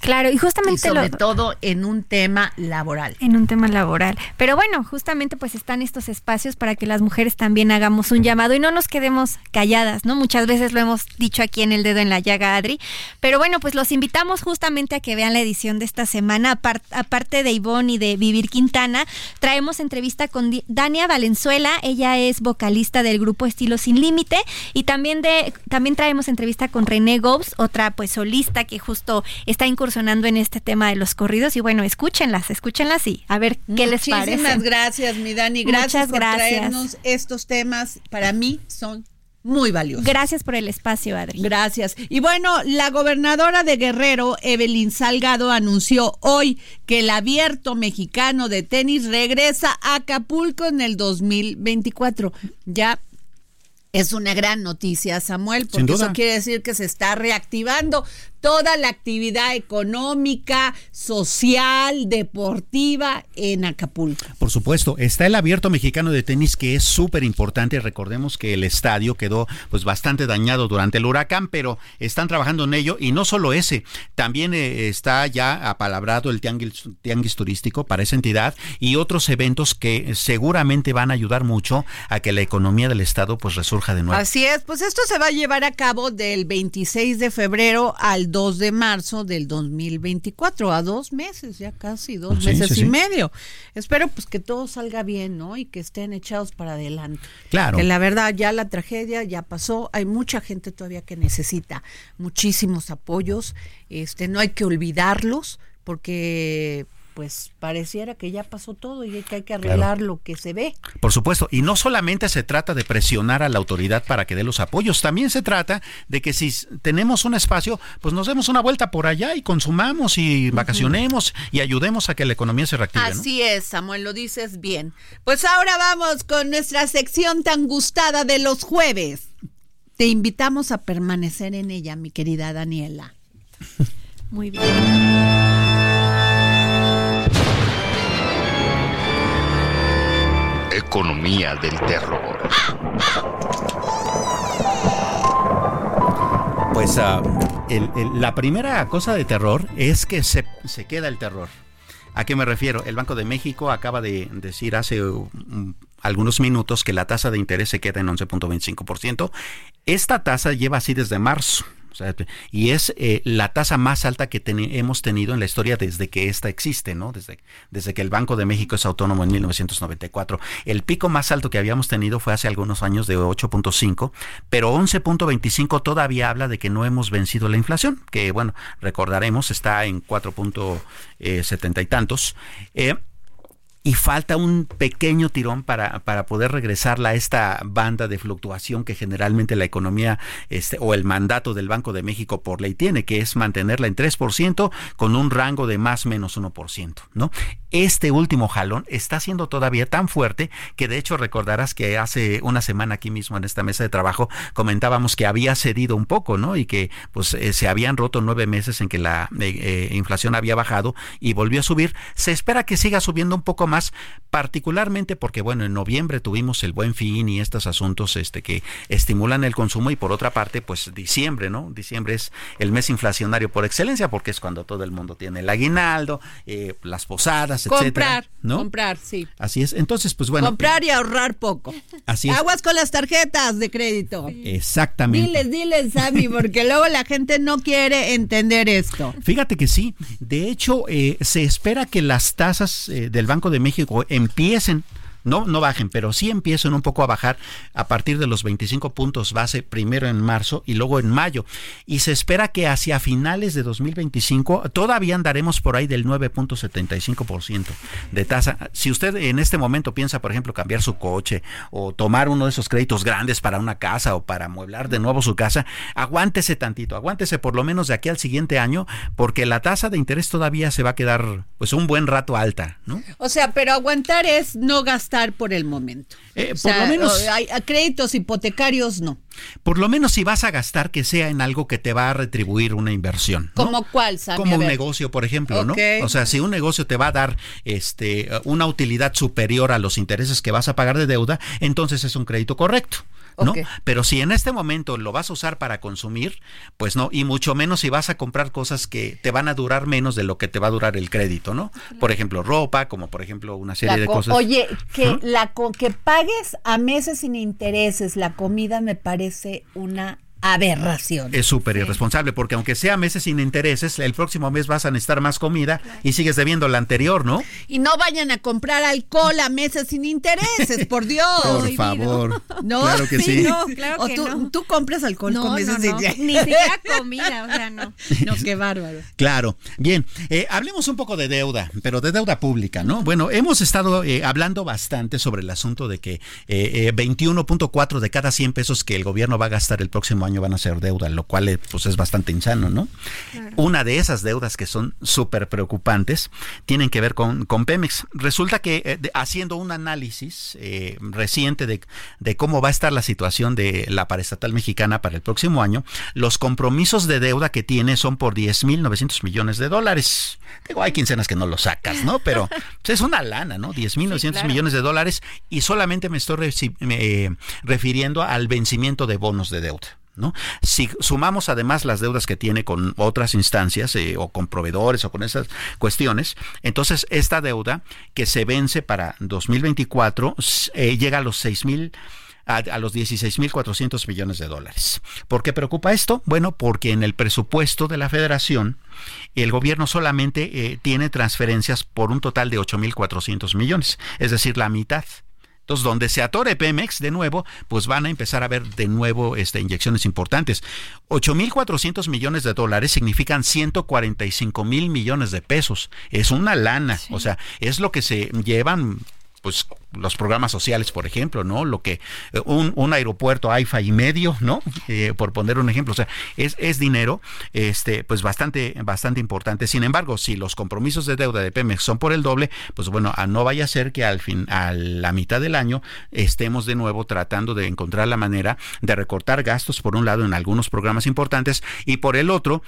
Claro, y Y justamente sobre lo, todo en un tema laboral. en un tema laboral. Pero bueno, justamente pues están estos espacios para que las mujeres también hagamos un llamado y no nos quedemos calladas, ¿no? Muchas veces lo hemos dicho aquí en el dedo en la llaga, Adri. Pero bueno, pues los invitamos justamente a que vean la edición de esta semana. Apar- aparte de Ivonne y de Vivir Quintana, traemos entrevista con Dania Valenzuela. Ella es vocalista del grupo Estilo Sin Límite. Y también de, también traemos entrevista con René Gobs, otra pues solista que justo está incursionando en este tema de los corridos. Y bueno, escúchenlas, escúchenlas y a ver qué les parece. Muchísimas gracias, mi Dani. Gracias Muchas por gracias. traernos estos temas. Para mí son muy valiosos. Gracias por el espacio, Adri. Gracias. Y bueno, la gobernadora de Guerrero, Evelyn Salgado, anunció hoy que el abierto mexicano de tenis regresa a Acapulco en el 2024. Ya es una gran noticia, Samuel, porque eso quiere decir que se está reactivando toda la actividad económica, social, deportiva en Acapulco. Por supuesto, está el abierto mexicano de tenis que es súper importante. Recordemos que el estadio quedó pues bastante dañado durante el huracán, pero están trabajando en ello y no solo ese, también eh, está ya apalabrado el tianguis, tianguis turístico para esa entidad y otros eventos que seguramente van a ayudar mucho a que la economía del estado pues resurja de nuevo. Así es, pues esto se va a llevar a cabo del 26 de febrero al 2 de marzo del 2024, a dos meses, ya casi dos Sí, meses sí, y sí. medio. Espero pues que todo salga bien, ¿no? Y que estén echados para adelante. Claro. Que la verdad ya la tragedia ya pasó, hay mucha gente todavía que necesita muchísimos apoyos, este no hay que olvidarlos porque pues pareciera que ya pasó todo y que hay que arreglar lo que se ve. Por supuesto, y no solamente se trata de presionar a la autoridad para que dé los apoyos, también se trata de que si tenemos un espacio, pues nos demos una vuelta por allá y consumamos y vacacionemos y ayudemos a que la economía se reactive. ¿no? Así es, Samuel, lo dices bien. Pues ahora vamos con nuestra sección tan gustada de los jueves. Te invitamos a permanecer en ella, mi querida Daniela. Muy bien. Economía del terror. Pues ah, la primera cosa de terror es que se, se queda el terror. ¿A qué me refiero? El Banco de México acaba de decir hace algunos minutos que la tasa de interés se queda en 11.25%. Esta tasa lleva así desde marzo. Y es eh, la tasa más alta que hemos tenido en la historia desde que esta existe, ¿no? Desde, que el Banco de México es autónomo en 1994. El pico más alto que habíamos tenido fue hace algunos años de 8.5, pero 11.25 todavía habla de que no hemos vencido la inflación, que bueno, recordaremos está en 4.70 y tantos. Eh, y falta un pequeño tirón para, para poder regresarla a esta banda de fluctuación que generalmente la economía este, o el mandato del Banco de México por ley tiene, que es mantenerla en 3% con un rango de más menos 1%, ¿no? Este último jalón está siendo todavía tan fuerte que de hecho recordarás que hace una semana aquí mismo en esta mesa de trabajo comentábamos que había cedido un poco, ¿no? Y que pues eh, se habían roto nueve meses en que la eh, eh, inflación había bajado y volvió a subir. Se espera que siga subiendo un poco más, particularmente porque, bueno, en noviembre tuvimos el buen fin y estos asuntos este, que estimulan el consumo y por otra parte, pues diciembre, ¿no? Diciembre es el mes inflacionario por excelencia porque es cuando todo el mundo tiene el aguinaldo, eh, las posadas, etcétera. Comprar, ¿no? comprar, sí. Así es. Entonces, pues bueno. Comprar y ahorrar poco. Así es. Aguas con las tarjetas de crédito. Exactamente. Diles, diles, Sammy, porque luego la gente no quiere entender esto. Fíjate que sí. De hecho, eh, se espera que las tasas eh, del Banco de México empiecen no, no bajen, pero sí empiezan un poco a bajar a partir de los 25 puntos base primero en marzo y luego en mayo. Y se espera que hacia finales de 2025 todavía andaremos por ahí del 9.75% de tasa. Si usted en este momento piensa, por ejemplo, cambiar su coche o tomar uno de esos créditos grandes para una casa o para amueblar de nuevo su casa, aguántese tantito, aguántese por lo menos de aquí al siguiente año, porque la tasa de interés todavía se va a quedar pues un buen rato alta, ¿no? O sea, pero aguantar es no gastar por el momento. Eh, por lo menos. Hay, créditos hipotecarios no. Por lo menos si vas a gastar, que sea en algo que te va a retribuir una inversión. ¿Como cuál, Como un negocio, por ejemplo, ¿no? O sea, si un negocio te va a dar este, una utilidad superior a los intereses que vas a pagar de deuda, entonces es un crédito correcto. ¿no? Pero si en este momento lo vas a usar para consumir, pues no, y mucho menos si vas a comprar cosas que te van a durar menos de lo que te va a durar el crédito, ¿no? Por ejemplo, ropa, como por ejemplo una serie de cosas. Oye, que la que pagues a meses sin intereses la comida me parece una aberración. Es súper irresponsable porque aunque sea meses sin intereses, el próximo mes vas a necesitar más comida y sigues debiendo la anterior, ¿no? Y no vayan a comprar alcohol a meses sin intereses, por Dios. Por favor. ¿No? Claro que sí. No, claro que tú, no. tú compras alcohol con meses sin intereses. Ni siquiera comida, o sea, no. No, qué bárbaro. Claro. Bien, eh, hablemos un poco de deuda, pero de deuda pública, ¿no? Bueno, hemos estado eh, hablando bastante sobre el asunto de que eh, 21.4 eh, de cada 100 pesos que el gobierno va a gastar el próximo año año van a ser deuda, lo cual eh, pues es bastante insano, ¿no? Una de esas deudas que son súper preocupantes tienen que ver con, con Pemex. Resulta que eh, haciendo un análisis eh, reciente de, de, cómo va a estar la situación de la paraestatal mexicana para el próximo año, los compromisos de deuda que tiene son por 10.900 millones de dólares. Digo, hay quincenas que no lo sacas, ¿no? Pero pues, es una lana, ¿no? 10.900 millones de dólares y solamente me estoy refiriendo al vencimiento de bonos de deuda. Si sumamos además las deudas que tiene con otras instancias eh, o con proveedores o con esas cuestiones, entonces esta deuda que se vence para 2024 eh, llega a los 6 mil a, los 16.400 millones de dólares. ¿Por qué preocupa esto? Bueno, porque en el presupuesto de la federación el gobierno solamente eh, tiene transferencias por un total de 8.400 millones, es decir, la mitad. Entonces, donde se atore Pemex de nuevo, pues van a empezar a ver de nuevo este, inyecciones importantes. 8.400 millones de dólares significan 145 mil millones de pesos. Es una lana. O sea, es lo que se llevan pues los programas sociales, por ejemplo, ¿no? Lo que eh, un, un aeropuerto AIFA y medio, ¿no? Eh, por poner un ejemplo, o sea, es, es dinero, este, pues bastante, bastante importante. Sin embargo, si los compromisos de deuda de Pemex son por el doble, pues bueno, a no vaya a ser que al fin, a la mitad del año, estemos de nuevo tratando de encontrar la manera de recortar gastos, por un lado, en algunos programas importantes, y por el otro,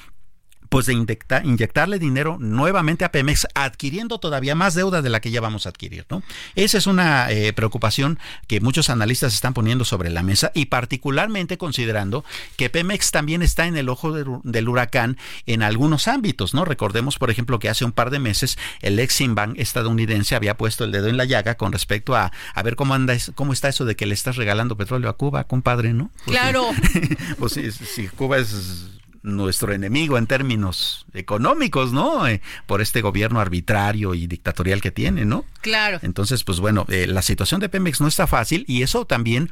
pues de inyectarle dinero nuevamente a Pemex, adquiriendo todavía más deuda de la que ya vamos a adquirir, ¿no? Esa es una eh, preocupación que muchos analistas están poniendo sobre la mesa y particularmente considerando que Pemex también está en el ojo del huracán en algunos ámbitos, ¿no? Recordemos, por ejemplo, que hace un par de meses el ex Bank estadounidense había puesto el dedo en la llaga con respecto a a ver cómo anda cómo está eso de que le estás regalando petróleo a Cuba, compadre, ¿no? Pues claro. pues si Cuba es nuestro enemigo en términos económicos, ¿no? Eh, por este gobierno arbitrario y dictatorial que tiene, ¿no? Claro. Entonces, pues bueno, eh, la situación de Pemex no está fácil y eso también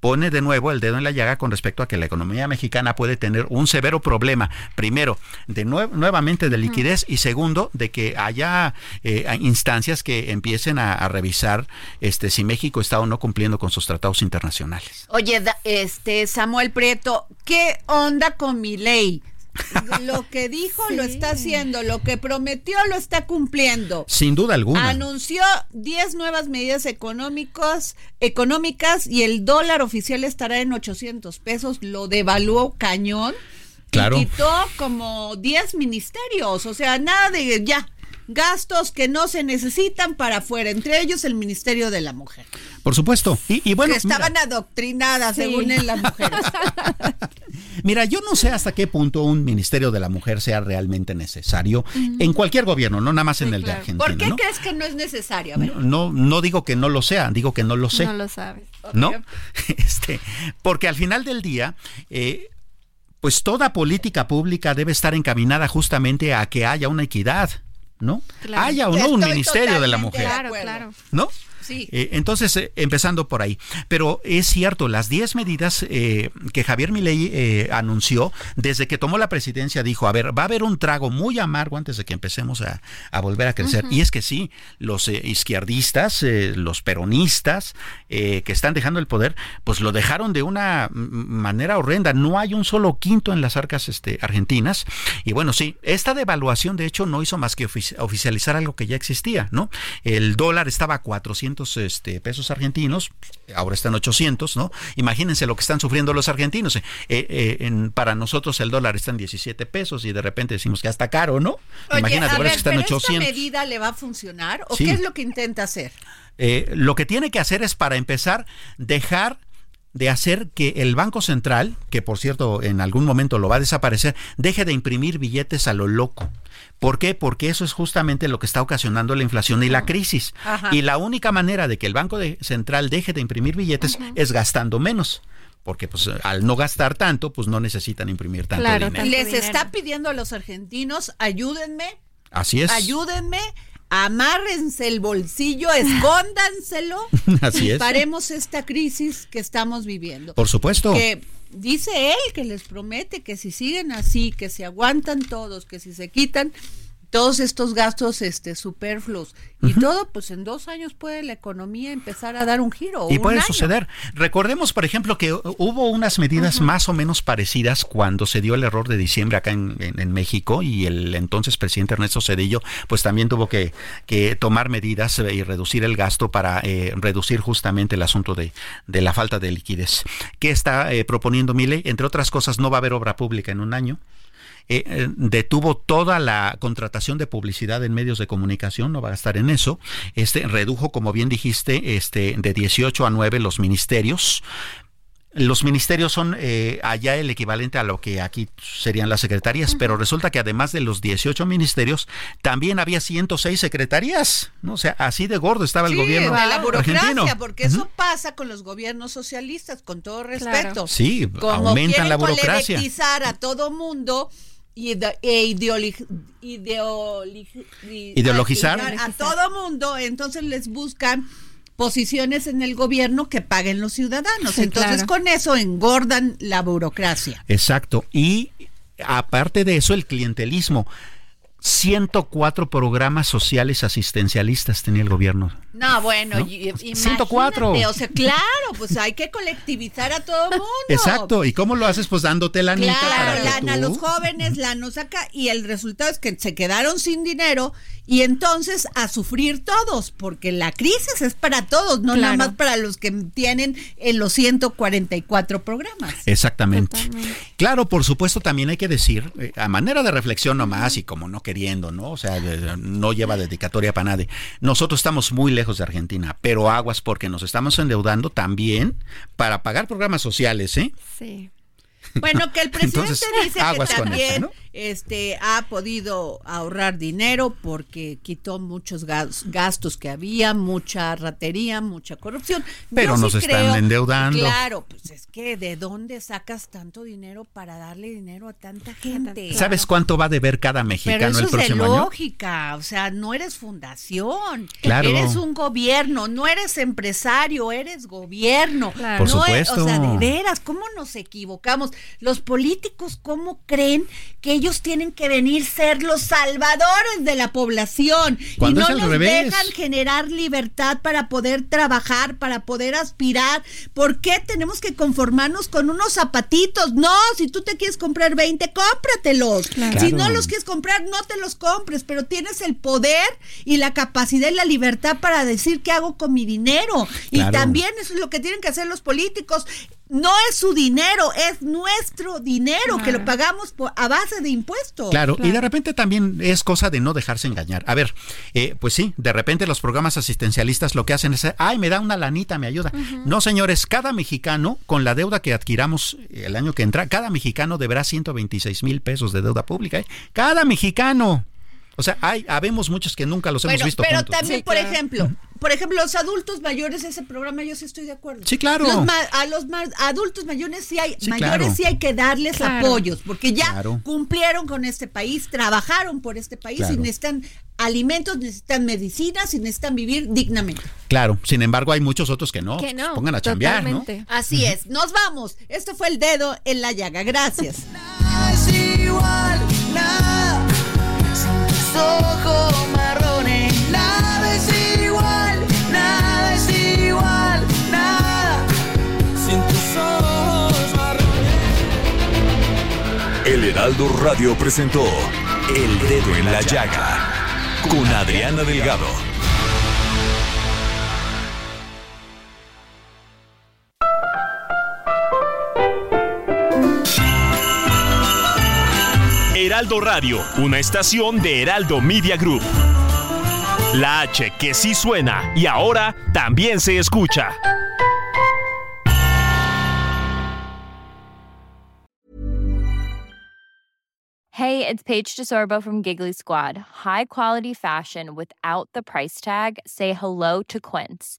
pone de nuevo el dedo en la llaga con respecto a que la economía mexicana puede tener un severo problema, primero, de nuevamente de liquidez y segundo, de que haya eh, instancias que empiecen a, revisar este si México está o no cumpliendo con sus tratados internacionales. Oye, este Samuel Prieto, ¿qué onda con mi ley? Lo que dijo lo está haciendo, lo que prometió lo está cumpliendo. Sin duda alguna. Anunció 10 nuevas medidas económicas, económicas y el dólar oficial estará en 800 pesos, lo devaluó cañón. Claro. Y quitó como 10 ministerios, o sea, nada de ya, gastos que no se necesitan para afuera, entre ellos el Ministerio de la Mujer. Por supuesto. Y, bueno. Que estaban adoctrinadas, según en las mujeres. Mira, yo no sé hasta qué punto un Ministerio de la Mujer sea realmente necesario en cualquier gobierno, no nada más en el de Argentina. ¿Por qué crees que no es necesario? No, no digo que no lo sea, digo que no lo sé. No lo sabes. ¿No? Este, porque al final del día, eh, pues toda política pública debe estar encaminada justamente a que haya una equidad, ¿no? Haya o no un ministerio de la mujer. Claro, claro. ¿No? Eh, entonces, eh, empezando por ahí. Pero es cierto, las 10 medidas eh, que Javier Milei anunció desde que tomó la presidencia, dijo, a ver, va a haber un trago muy amargo antes de que empecemos a, volver a crecer. Y es que sí, los izquierdistas, los peronistas que están dejando el poder, pues lo dejaron de una manera horrenda. No hay un solo quinto en las arcas este, argentinas. Y bueno, sí, esta devaluación de hecho no hizo más que oficializar algo que ya existía, ¿no? El dólar estaba a 400 este, pesos argentinos, ahora están 800, ¿no? Imagínense lo que están sufriendo los argentinos. Eh, eh, para nosotros el dólar está en 17 pesos y de repente decimos que ya está caro, ¿no? Imagínate, a ver, que están 800. ¿Esta medida le va a funcionar o qué es lo que intenta hacer? Eh, lo que tiene que hacer es para empezar dejar de hacer que el Banco Central, que por cierto en algún momento lo va a desaparecer, deje de imprimir billetes a lo loco. ¿Por qué? Porque eso es justamente lo que está ocasionando la inflación y la crisis. Y la única manera de que el Banco Central deje de imprimir billetes es gastando menos porque pues al no gastar tanto, pues no necesitan imprimir tanto dinero. Les está pidiendo a los argentinos, ayúdenme. Así es. Ayúdenme amárrense el bolsillo, escóndanselo Así y paremos esta crisis que estamos viviendo. Por supuesto. Que dice él que les promete que si siguen así, que si aguantan todos, que si se quitan, todos estos gastos este superfluos. Y todo pues en dos años puede la economía empezar a dar un giro y puede suceder. Recordemos por ejemplo que hubo unas medidas más o menos parecidas cuando se dio el error de diciembre acá en, México y el entonces presidente Ernesto Cedillo pues también tuvo que, tomar medidas y reducir el gasto para eh, reducir justamente el asunto de, la falta de liquidez. ¿qué está eh, proponiendo Mile? entre otras cosas no va a haber obra pública en un año eh, eh, detuvo toda la contratación de publicidad en medios de comunicación, no va a estar en eso. Este redujo, como bien dijiste, este de 18 a 9 los ministerios, los ministerios son eh, allá el equivalente a lo que aquí serían las secretarías, pero resulta que además de los 18 ministerios, también había 106 secretarías, ¿no? O sea, así de gordo estaba el gobierno. De la burocracia, porque eso pasa con los gobiernos socialistas, con todo respeto. Sí, aumentan la burocracia. a todo mundo e ideologizar a todo mundo, entonces les buscan posiciones en el gobierno que paguen los ciudadanos. entonces con eso engordan la burocracia. Exacto. Y aparte de eso, el clientelismo. 104 programas sociales asistencialistas tenía el gobierno. No, bueno, ¿No? 104. O sea, claro, pues hay que colectivizar a todo mundo. Exacto, ¿y cómo lo haces? Pues dándote la claro, para lana a los jóvenes, la nos saca y el resultado es que se quedaron sin dinero y entonces a sufrir todos, porque la crisis es para todos, no nada más para los que tienen en los 144 programas. Exactamente. Claro, por supuesto, también hay que decir, eh, a manera de reflexión nomás y como no queriendo, ¿no? O sea, no lleva dedicatoria para nadie. Nosotros estamos muy lejos de Argentina, pero aguas porque nos estamos endeudando también para pagar programas sociales, ¿eh? Sí. Bueno, que el presidente dice que también este, ha podido ahorrar dinero porque quitó muchos gastos que había, mucha ratería, mucha corrupción. Pero nos están endeudando. Claro, pues es que ¿de dónde sacas tanto dinero para darle dinero a tanta gente? ¿Sabes cuánto va a deber cada mexicano Pero eso el próximo es de lógica, o sea, no eres fundación, eres un gobierno, no eres empresario, eres gobierno. Por supuesto. o sea, de veras, ¿cómo nos equivocamos? Los políticos, ¿cómo creen que ellos tienen que venir ser los salvadores de la población y no nos dejan generar libertad para poder trabajar, para poder aspirar. ¿Por qué tenemos que conformarnos con unos zapatitos? No, si tú te quieres comprar 20, cómpratelos. Si no los quieres comprar, no te los compres, pero tienes el poder y la capacidad y la libertad para decir qué hago con mi dinero. Y también eso es lo que tienen que hacer los políticos no es su dinero, es nuestro dinero que lo pagamos a base de impuestos. Claro, y de repente también es cosa de no dejarse engañar. A ver, eh, pues sí, de repente los programas asistencialistas lo que hacen es, ay, me da una lanita, me ayuda. No, señores, cada mexicano, con la deuda que adquiramos el año que entra, cada mexicano deberá 126 mil pesos de deuda pública. ¿eh? Cada mexicano. O sea, hay, habemos muchos que nunca los hemos visto. Pero también, por ejemplo, por ejemplo, los adultos mayores, ese programa yo sí estoy de acuerdo. Sí, claro. a los adultos mayores sí hay, mayores sí hay que darles apoyos, porque ya cumplieron con este país, trabajaron por este país y necesitan alimentos, necesitan medicinas y necesitan vivir dignamente. Claro, sin embargo hay muchos otros que no. Que no. pongan a chambear, ¿no? Así es. Nos vamos. Esto fue el dedo en la llaga. Gracias. Heraldo Radio presentó El Dedo en la Llaga con Adriana Delgado. Heraldo Radio, una estación de Heraldo Media Group. La H que sí suena y ahora también se escucha. Hey, it's Paige DeSorbo from Giggly Squad. High quality fashion without the price tag. Say hello to Quince.